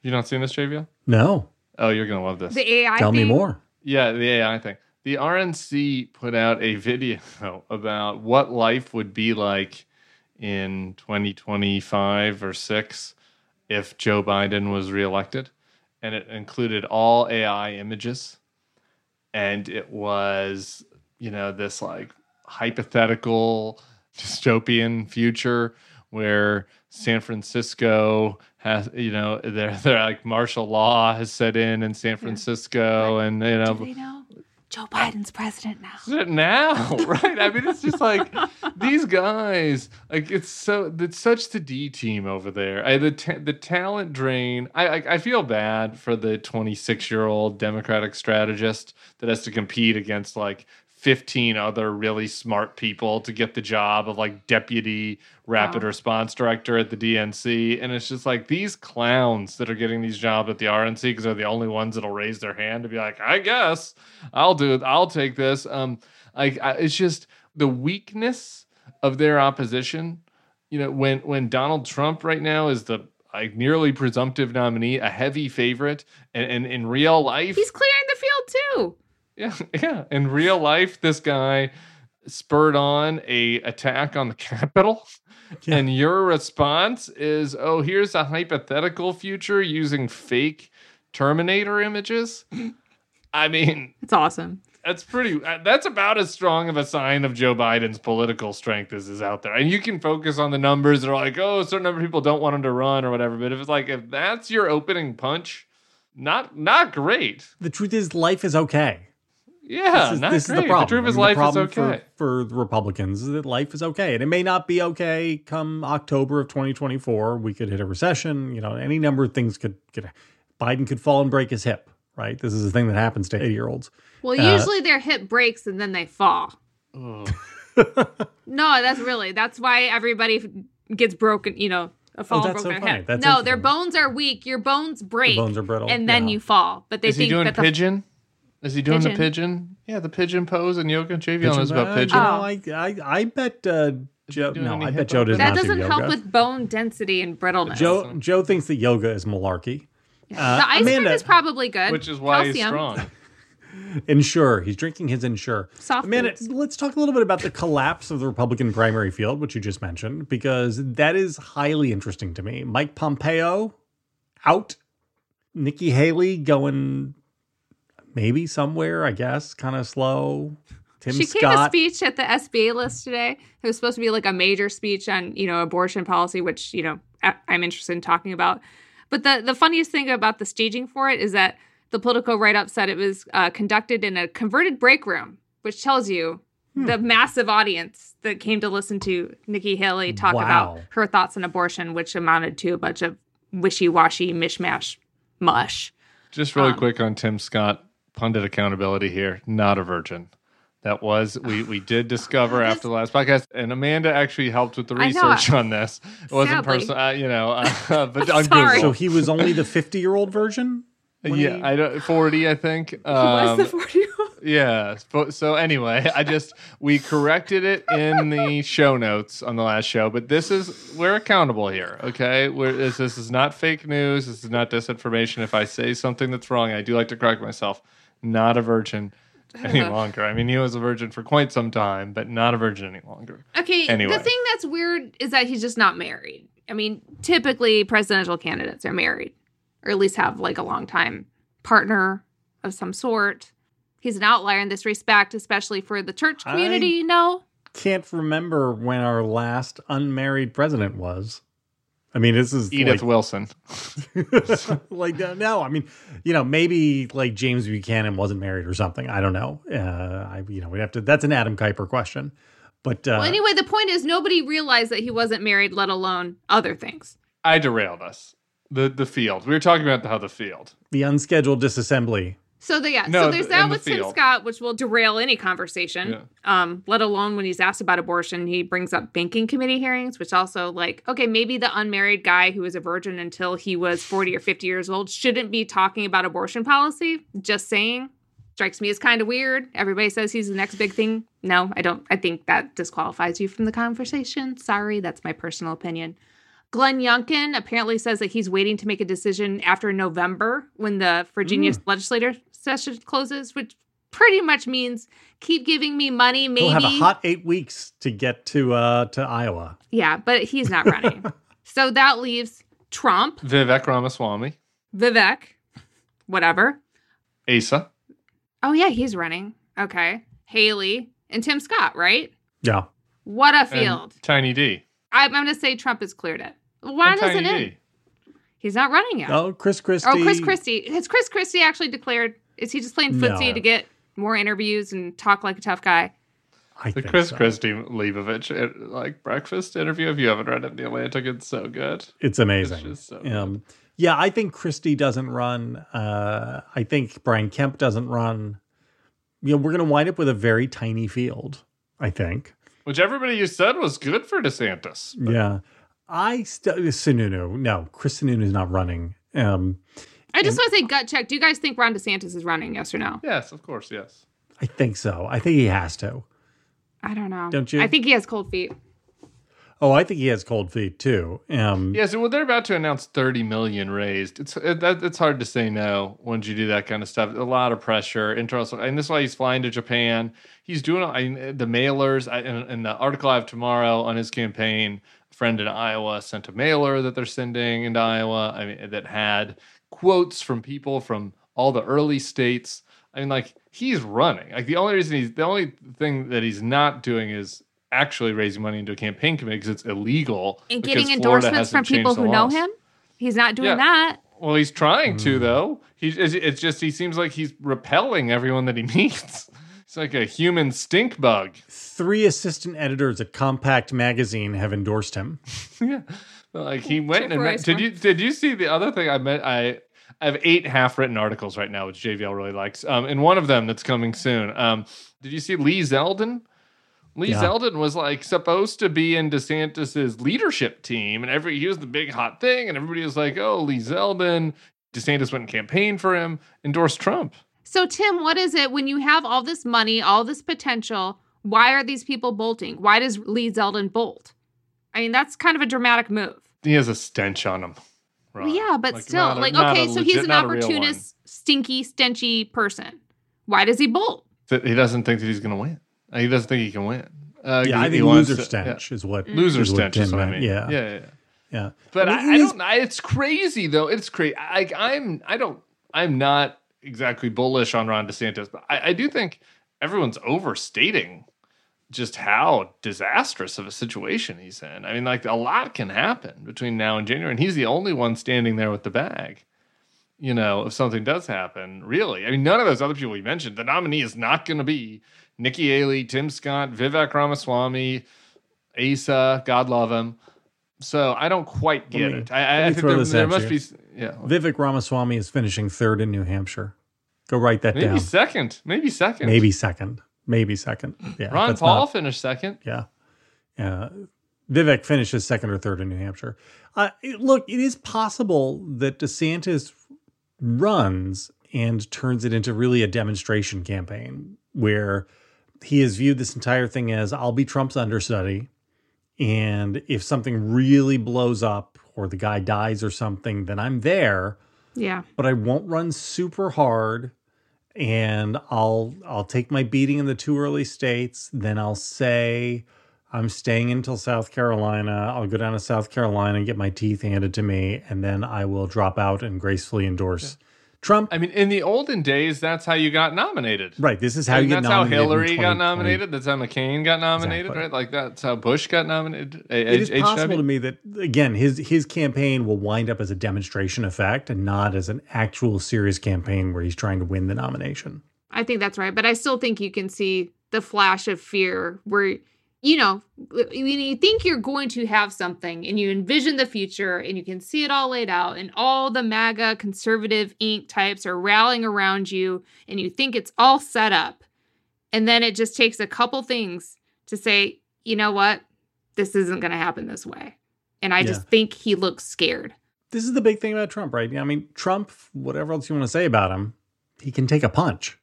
You not seen this, JVL? no. Oh, you're gonna love this. The AI. Tell me more. Yeah, the AI thing. The RNC put out a video about what life would be like in 2025 or 6 if Joe Biden was reelected. And it included all AI images. And it was, you know, this like hypothetical dystopian future where San Francisco has, you know, they're, they're like martial law has set in in San Francisco, and you know, Do they know Joe Biden's president now? now, right? I mean, it's just like these guys. Like it's so it's such the D team over there. I, the ta- the talent drain. I, I I feel bad for the 26 year old Democratic strategist that has to compete against like 15 other really smart people to get the job of like deputy rapid Wow. response director at the DNC. And it's just like these clowns that are getting these jobs at the RNC because they're the only ones that'll raise their hand to be like, I guess I'll do it. I'll take this. Um, like I, it's just the weakness of their opposition. You know, when when Donald Trump right now is the like nearly presumptive nominee, a heavy favorite, and, and in real life, He's clearing the field too. Yeah, yeah. In real life, this guy spurred on a attack on the Capitol. Yeah. And your response is, oh, here's a hypothetical future using fake Terminator images. I mean, It's awesome. that's pretty, uh, that's about as strong of a sign of Joe Biden's political strength as is out there. And you can focus on the numbers that are like, oh, a certain number of people don't want him to run or whatever. But if it's like, if that's your opening punch, not not great. The truth is, life is okay. Yeah, this is, not this great. is the problem. truth I is mean, life the problem is okay. For, for the Republicans is that life is okay. And it may not be okay come October of 2024. We could hit a recession. You know, any number of things could, could Biden could fall and break his hip, right? This is a thing that happens to 80 year olds. Well, Uh, usually their hip breaks and then they fall. Ugh. No, that's really that's why everybody gets broken. You know, a fall Oh, that's broke so their funny. hip. That's no, their bones are weak. Your bones break, bones are brittle, and then yeah. you fall. But they Is he think doing that the pigeon? Is he doing the Pigeon. pigeon? Yeah, the pigeon pose and yoga. JV knows about pigeon. You Oh. I, I, I bet uh, Joe. No, I bet Joe does that not do doesn't yoga. help with bone density and brittleness. Joe. Joe thinks that yoga is malarkey. Uh, the ice cream Amanda- is probably good, Which is why he's strong. Ensure. He's drinking his Ensure. Soft Amanda, foods. let's talk a little bit about the collapse of the Republican primary field, which you just mentioned, because that is highly interesting to me. Mike Pompeo out, Nikki Haley going maybe somewhere, I guess, kind of slow. Tim Scott. she gave a speech at the SBA list today. It was supposed to be like a major speech on, you know, abortion policy, which, you know, I- I'm interested in talking about. But the, the funniest thing about the staging for it is that the Politico write up said it was uh, conducted in a converted break room, which tells you Hmm. the massive audience that came to listen to Nikki Haley talk Wow. about her thoughts on abortion, which amounted to a bunch of wishy washy mishmash mush. Just really Um, quick on Tim Scott, pundit accountability here. Not a virgin. That was we we did discover after the last podcast, and Amanda actually helped with the research on this. It wasn't Sadly. personal, uh, you know, uh, but on Sorry. so he was only the 50 year old version? yeah, he- I don't forty, I think. Who was Um, the 40 year old? Yeah. So, so anyway, I just we corrected it in the show notes on the last show, but this is we're accountable here. Okay, we're, this, this is not fake news. This is not disinformation. If I say something that's wrong, I do like to correct myself. Not a virgin any longer. I mean, he was a virgin for quite some time, but not a virgin any longer. Okay. Anyway. The thing that's weird is that he's just not married. I mean, typically presidential candidates are married, or at least have like a long time partner of some sort. He's an outlier in this respect, especially for the church I- community. No. Can't remember when our last unmarried president was. I mean, this is Edith like, Wilson. like no, I mean, you know, maybe like James Buchanan wasn't married or something. I don't know. Uh, I you know we have to. That's an Adam Kuiper question. But uh, Well, anyway, the point is nobody realized that he wasn't married, let alone other things. I derailed us. The the field. We were talking about how the field. the unscheduled disassembly. So the, yeah, No, so there's th- that in the with Tim. Scott, which will derail any conversation. Yeah. Um, let alone when he's asked about abortion, he brings up banking committee hearings, which also like, okay, maybe the unmarried guy who was a virgin until he was 40 or 50 years old shouldn't be talking about abortion policy. Just saying. Strikes me as kind of weird. Everybody says he's the next big thing. No, I don't. I think that disqualifies you from the conversation. Sorry, that's my personal opinion. Glenn Youngkin apparently says that he's waiting to make a decision after November when the Virginia legislature session closes, which pretty much means keep giving me money, maybe. He'll have a hot eight weeks to get to uh to Iowa. yeah, but he's not running. so that leaves Trump, Vivek Ramaswamy. Vivek, whatever. Asa. Oh yeah, he's running. Okay. Haley and Tim Scott, right? Yeah. What a and field. Tiny D. I'm, I'm going to say Trump has cleared it. Why doesn't Tiny it? He's not running yet. Oh, Chris Christie. Oh, Chris Christie. Has Chris Christie actually declared? Is he just playing footsie No. to get more interviews and talk like a tough guy? I The think Chris so. Christie Leibovich uh, like breakfast interview. If you haven't read it in the Atlantic, it's so good. It's amazing. just so um, yeah, I think Christie doesn't run. Uh, I think Brian Kemp doesn't run. You know, we're going to wind up with a very tiny field. I think. Which everybody you said was good for DeSantis. Yeah, I st- Sununu. No, Chris Sununu is not running. Um, I just want to say gut check. Do you guys think Ron DeSantis is running? Yes or no? Yes, of course, yes. I think so. I think he has to. I don't know. Don't you? I think he has cold feet. Oh, I think he has cold feet too. Um, Yeah, so well, they're about to announce 30 million raised. It's it, that, it's hard to say no once you do that kind of stuff. A lot of pressure, internal, and this is why he's flying to Japan. He's doing I, the mailers. I, in, in the article I have tomorrow on his campaign, a friend in Iowa sent a mailer that they're sending into Iowa. I mean, that had quotes from people from all the early states. I mean, like he's running. Like the only reason he's the only thing that he's not doing is actually raising money into a campaign committee because it's illegal. And getting endorsements from people who know him. He's not doing Yeah. that. Well, he's trying to hmm. though. He's it's, it's just he seems like he's repelling everyone that he meets. It's like a human stink bug. three assistant editors at Compact Magazine have endorsed him. yeah, like he went and met, did you did you see the other thing I met I. I have eight half-written articles right now, which JVL really likes. Um, and one of them that's coming soon. Um, did you see Lee Zeldin? Lee Yeah. Zeldin was like supposed to be in DeSantis's leadership team, and every he was the big hot thing, and everybody was like, "Oh, Lee Zeldin." DeSantis went and campaigned for him, endorsed Trump. So, Tim, what is it when you have all this money, all this potential? Why are these people bolting? Why does Lee Zeldin bolt? I mean, that's kind of a dramatic move. He has a stench on him. Well, yeah, but Like, still, a- like, okay, so he's an not a real one. opportunist, stinky, stenchy person. Why does he bolt? He doesn't think that he's going to win. Uh, He doesn't think he can win. Uh, Yeah, he- I think loser to- stench is what. Loser is stench is Tim what I mean. Yeah, yeah, yeah. yeah. But I I, mean, I he's- don't. I, it's crazy though. It's crazy. I, I'm. I don't. I'm not exactly bullish on Ron DeSantis, but I, I do think everyone's overstating just how disastrous of a situation he's in. I mean, like a lot can happen between now and January, and he's the only one standing there with the bag. You know, if something does happen, really. I mean, none of those other people you mentioned, the nominee is not going to be Nikki Haley, Tim Scott, Vivek Ramaswamy, Asa, God love him. So I don't quite get me- it. I, I, let I me think there, there must be, yeah, Vivek Ramaswamy is finishing third in New Hampshire. Go write that down. maybe down. second, maybe second. Maybe second. Maybe second. Yeah. Ron Paul not- finished second. yeah. Yeah. Vivek finishes second or third in New Hampshire. Uh, it- look, it is possible that DeSantis runs and turns it into really a demonstration campaign where he has viewed this entire thing as I'll be Trump's understudy. And if something really blows up or the guy dies or something, then I'm there, Yeah. but I won't run super hard and I'll I'll take my beating in the two early states, then I'll say I'm staying until South Carolina. I'll go down to South Carolina and get my teeth handed to me, and then I will drop out and gracefully endorse Trump. I mean, in the olden days, that's how you got nominated. Right. This is how I you mean, get that's how Hillary got nominated. That's how McCain got nominated, Exactly. right? Like that's how Bush got nominated. It is possible to me that again his his campaign will wind up as a demonstration effect and not as an actual serious campaign where he's trying to win the nomination. I think that's right. But I still think you can see the flash of fear where, you know, when you think you're going to have something and you envision the future and you can see it all laid out and all the MAGA conservative ink types are rallying around you and you think it's all set up. And then it just takes a couple things to say, you know what? This isn't going to happen this way. And I Yeah. just think he looks scared. This is the big thing about Trump, right? I mean, Trump, whatever else you want to say about him, he can take a punch,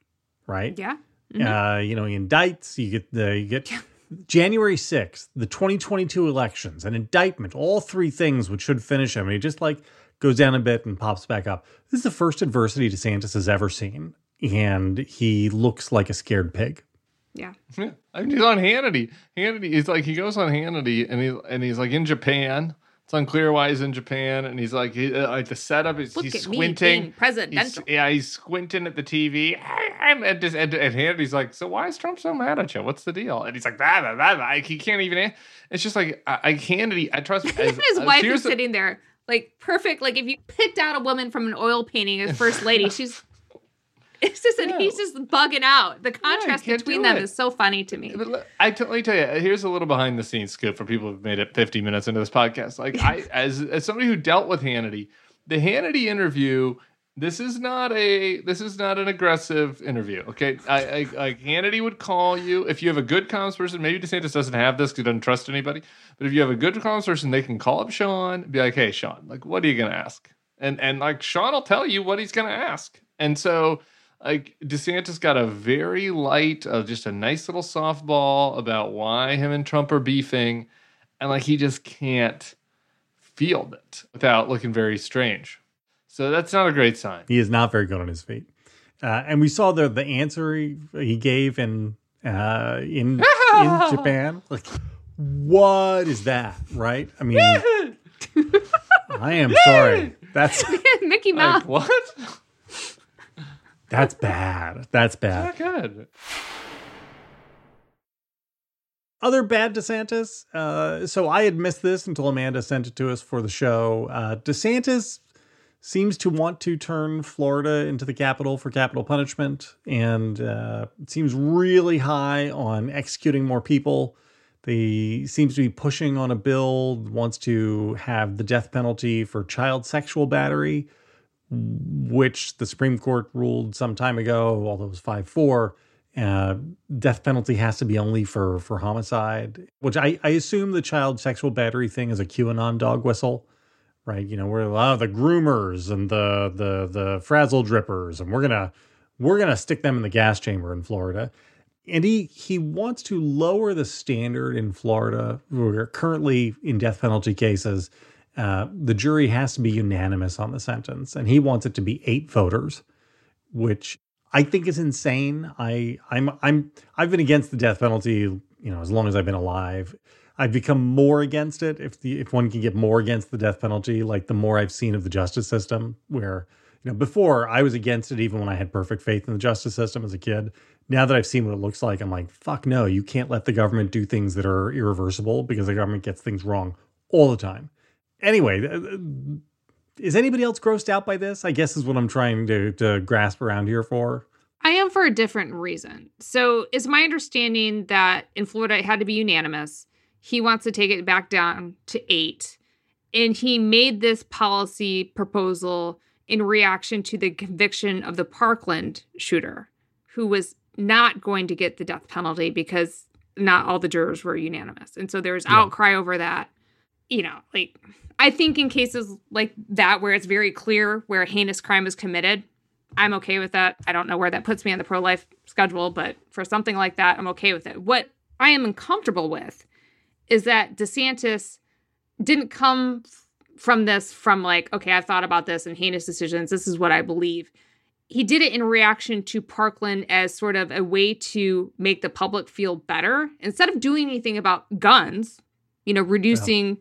right? Yeah. Mhm. Uh, you know, he indicts. You get the you get January sixth, the twenty twenty two elections, an indictment, all three things which should finish him. And he just like goes down a bit and pops back up. This is the first adversity DeSantis has ever seen, and he looks like a scared pig. Yeah. Yeah. I mean, he's on Hannity. Hannity, he's like, he goes on Hannity and he and he's like in Japan. It's unclear why he's in Japan, and he's like, he, uh, like the setup is Look he's at squinting. presidential. He's, yeah, he's squinting at the TV. I'm and, and, and Hannity's like, so why is Trump so mad at you? What's the deal? And he's like, blah, blah, blah, blah. he can't even. It's just like I, I Hannity. I trust. As, his wife is sitting there like perfect like if you picked out a woman from an oil painting as first lady she's it's just and Yeah. he's just bugging out the contrast can't between them it. is so funny to me I t- let me tell you, here's a little behind the scenes scoop for people who've made it 50 minutes into this podcast. Like I, as as somebody who dealt with Hannity, the Hannity interview. This is not a this is not an aggressive interview. Okay, I, I like Hannity would call you if you have a good comms person. Maybe DeSantis doesn't have this because he doesn't trust anybody. But if you have a good comms person, they can call up Sean, and be like, "Hey, Sean, like, what are you gonna ask?" And and like Sean will tell you what he's gonna ask. And so like DeSantis got a very light, uh, just a nice little softball about why him and Trump are beefing, and like he just can't field it without looking very strange. So that's not a great sign. He is not very good on his feet. Uh, and we saw the the answer he, he gave in uh, in in Japan. Like, what is that? Right? I mean, I am sorry. That's mickey mouse Like, what? That's bad. That's bad. Not good. Other bad DeSantis. Uh, so I had missed this until Amanda sent it to us for the show. Uh, DeSantis seems to want to turn Florida into the capital for capital punishment, and uh, seems really high on executing more people. They seems to be pushing on a bill wants to have the death penalty for child sexual battery, which the Supreme Court ruled some time ago, although it was five four. Uh, death penalty has to be only for for homicide, which I, I assume the child sexual battery thing is a QAnon dog whistle, right? You know, we're oh, the groomers and the the the frazzle drippers, and we're gonna we're gonna stick them in the gas chamber in Florida. And he he wants to lower the standard in Florida. We're currently in death penalty cases. Uh, the jury has to be unanimous on the sentence, and he wants it to be eight voters, which I think is insane. I I'm I'm I've been against the death penalty, you know, as long as I've been alive. I've become more against it if the if one can get more against the death penalty, like the more I've seen of the justice system, where you know before I was against it even when I had perfect faith in the justice system as a kid. Now that I've seen what it looks like, I'm like, fuck no, you can't let the government do things that are irreversible because the government gets things wrong all the time. Anyway, th- is anybody else grossed out by this? I guess is what I'm trying to to grasp around here for. I am for a different reason. So, it's my understanding that in Florida it had to be unanimous. He wants to take it back down to eight. And he made this policy proposal in reaction to the conviction of the Parkland shooter, who was not going to get the death penalty because not all the jurors were unanimous. And so there was Yeah. outcry over that. You know, like, I think in cases like that where it's very clear where a heinous crime is committed, I'm okay with that. I don't know where that puts me on the pro life schedule, but for something like that, I'm okay with it. What I am uncomfortable with is that DeSantis didn't come from this from like, okay, I've thought about this and heinous decisions. This is what I believe. He did it in reaction to Parkland as sort of a way to make the public feel better instead of doing anything about guns, you know, reducing yeah.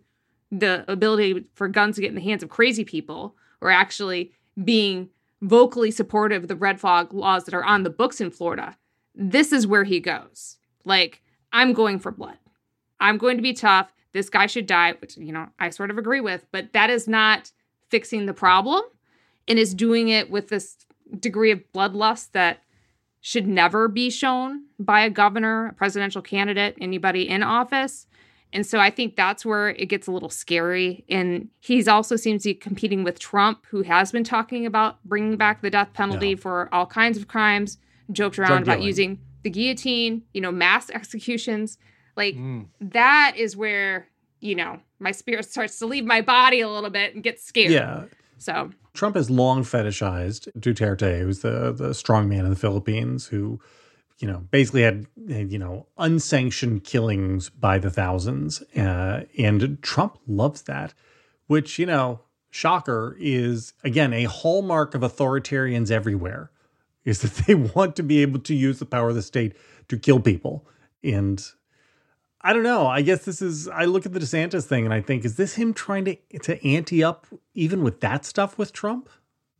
The ability for guns to get in the hands of crazy people or actually being vocally supportive of the red flag laws that are on the books in Florida. This is where he goes. Like, I'm going for blood. I'm going to be tough. This guy should die, which, you know, I sort of agree with, but that is not fixing the problem and is doing it with this degree of bloodlust that should never be shown by a governor, a presidential candidate, anybody in office. And so I think that's where it gets a little scary. And he's also seems to be competing with Trump, who has been talking about bringing back the death penalty yeah. for all kinds of crimes, joked around about using the guillotine, you know, mass executions. Like mm. that is where, you know, my spirit starts to leave my body a little bit and get scared. Yeah. So Trump has long fetishized Duterte, who's the the strong man in the Philippines who you know, basically had, you know, unsanctioned killings by the thousands. Uh, and Trump loves that, which, you know, shocker is, again, a hallmark of authoritarians everywhere is that they want to be able to use the power of the state to kill people. And I don't know. I guess this is, I look at the DeSantis thing and I think, is this him trying to, to ante up even with that stuff with Trump?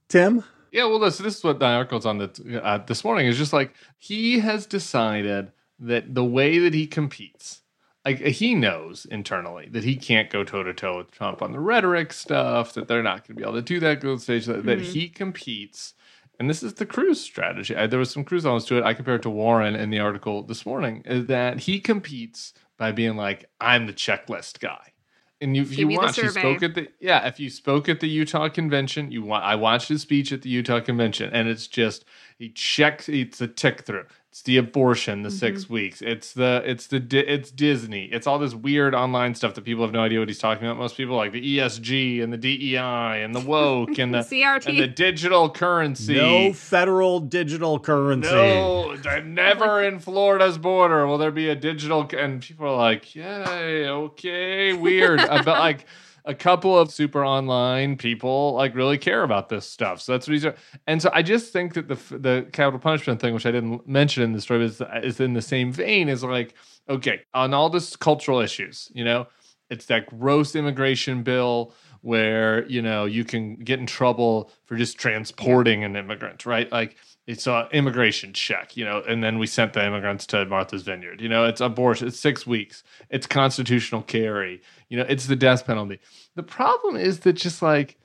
Tim? Yeah, well, this this is what the article's on the, uh, this morning is just like he has decided that the way that he competes, like he knows internally that he can't go toe to toe with Trump on the rhetoric stuff, that they're not going to be able to do that good stage, that, mm-hmm. that he competes. And this is the Cruz strategy. I, there was some Cruz elements to it. I compared it to Warren in the article this morning. Is that he competes by being like, "I'm the checklist guy." And you, if you watch, he spoke at the yeah. If you spoke at the Utah convention, you I watched his speech at the Utah convention, and it's just he checks. It's a tick through. It's the abortion, the mm-hmm. six weeks. It's the it's the it's Disney. It's all this weird online stuff that people have no idea what he's talking about. Most people like the ESG and the DEI and the woke and the CRT and the digital currency. No federal digital currency. No, never in Florida's border will there be a digital. And people are like, yay, okay, weird. about like a couple of super online people like really care about this stuff. So that's what he's doing. And so I just think that the the capital punishment thing, which I didn't mention in the story, is is in the same vein. Is like okay on all this cultural issues. You know, it's that gross immigration bill where you know you can get in trouble for just transporting an immigrant, right? Like it's a immigration check, you know, and then we sent the immigrants to Martha's Vineyard. You know, it's abortion, it's six weeks, it's constitutional carry, you know, it's the death penalty. The problem is that just like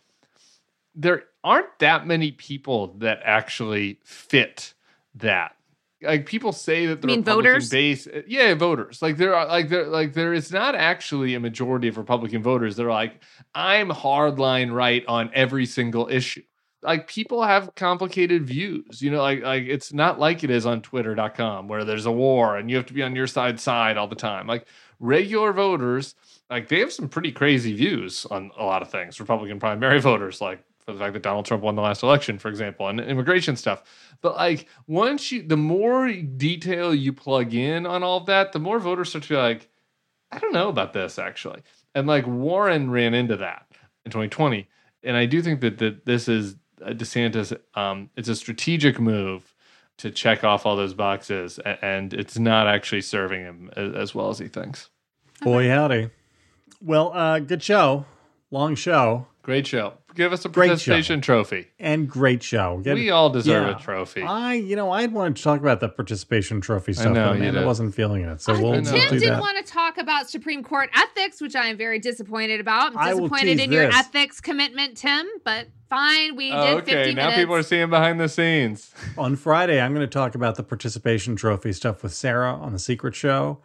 there aren't that many people that actually fit that. Like people say that the mean Republican voters? base, yeah, voters. Like there are like there like there is not actually a majority of Republican voters that are like I'm hardline right on every single issue like people have complicated views you know like like it's not like it is on twitter.com where there's a war and you have to be on your side side all the time. Like regular voters like they have some pretty crazy views on a lot of things. Republican primary voters like for the fact that donald trump won the last election for example and immigration stuff. But like once you the more detail you plug in on all of that the more voters start to be like i don't know about this actually. And like warren ran into that in 2020 and i do think that, that this is DeSantis, um, it's a strategic move to check off all those boxes, and it's not actually serving him as well as he thinks. Boy, howdy. Well, uh, good show. Long show. Great show. Give us a participation trophy. And great show. Get, we all deserve yeah. a trophy. I, you know, I wanted to talk about the participation trophy stuff, know, but man, I wasn't feeling it. So uh, we'll, Tim we'll did that. want to talk about Supreme Court ethics, which I am very disappointed about. I'm disappointed in this. your ethics commitment, Tim, but fine. We oh, did okay. now people are seeing behind the scenes. on Friday, I'm going to talk about the participation trophy stuff with Sarah on the Secret Show,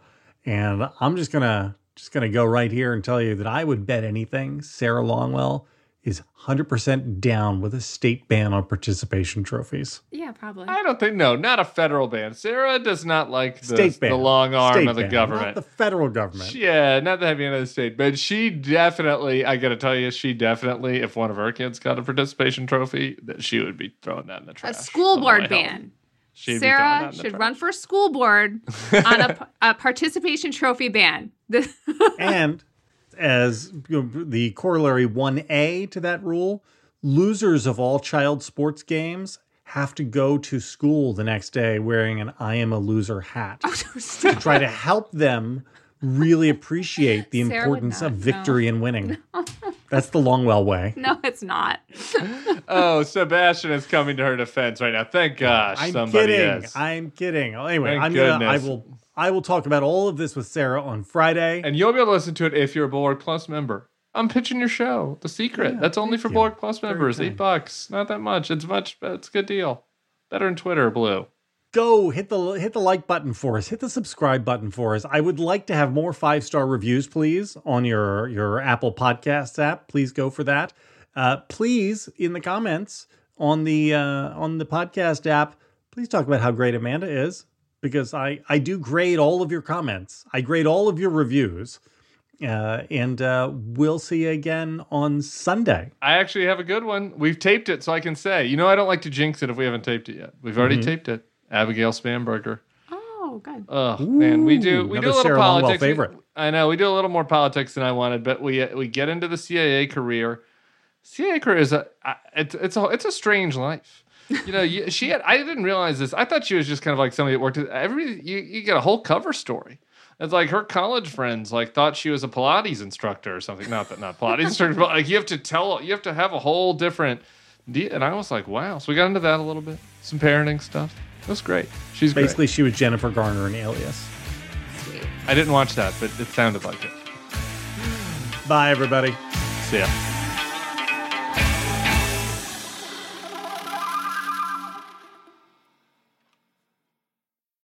and I'm just gonna just gonna go right here and tell you that I would bet anything Sarah Longwell is 100% down with a state ban on participation trophies. Yeah, probably. I don't think no, not a federal ban. Sarah does not like the, State ban. the long arm State of the ban, government. Not the federal government. Yeah, not the heavy end of the state, but she definitely. I got to tell you, she definitely. If one of her kids got a participation trophy, that she would be throwing that in the trash. a school board ban. home. She'd be throwing that Sarah should trash. run for school board on a, a participation trophy ban. The- and as you know, the corollary 1A to that rule, losers of all child sports games have to go to school the next day wearing an I am a loser hat oh, to try to help them really appreciate the Sarah importance not, of victory and winning. That's the Longwell way. no, it's not. Oh, Sebastian is coming to her defense right now. Thank gosh, I'm somebody kidding. is. I'm kidding. Oh, anyway, Thank I'm gonna I will I will talk about all of this with Sarah on Friday. and you'll be able to listen to it if you're a Bulwark Plus member. I'm pitching your show, The Secret. Yeah, That's only for you. Bulwark Plus members. Eight bucks, not that much. It's much. but It's a good deal. Better than Twitter, Blue. Go hit the hit the like button for us hit the subscribe button for us i would like to have more five star reviews please on your your apple podcasts app please go for that uh, please in the comments on the uh, on the podcast app please talk about how great amanda is because i i do grade all of your comments i grade all of your reviews uh, and uh, we'll see you again on sunday I actually have a good one. We've taped it, so I can say. You know, I don't like to jinx it if we haven't taped it yet. We've already Mm-hmm. taped it. Abigail Spanberger. Oh, good. Oh man, we do Ooh, we do a little Sarah Longwell politics. Favorite. I know we do a little more politics than I wanted, but we we get into the CIA career. CIA career is a it's it's a it's a strange life. You know, you, she had I didn't realize this. I thought she was just kind of like somebody that worked. At, every you you get a whole cover story. It's like her college friends like thought she was a Pilates instructor or something. Not that not Pilates instructor, but like you have to tell you have to have a whole different. And I was like, wow. So we got into that a little bit. Some parenting stuff. It was great. She's great. basically she was jennifer garner in alias Sweet. I didn't watch that, but it sounded like it. bye everybody See ya.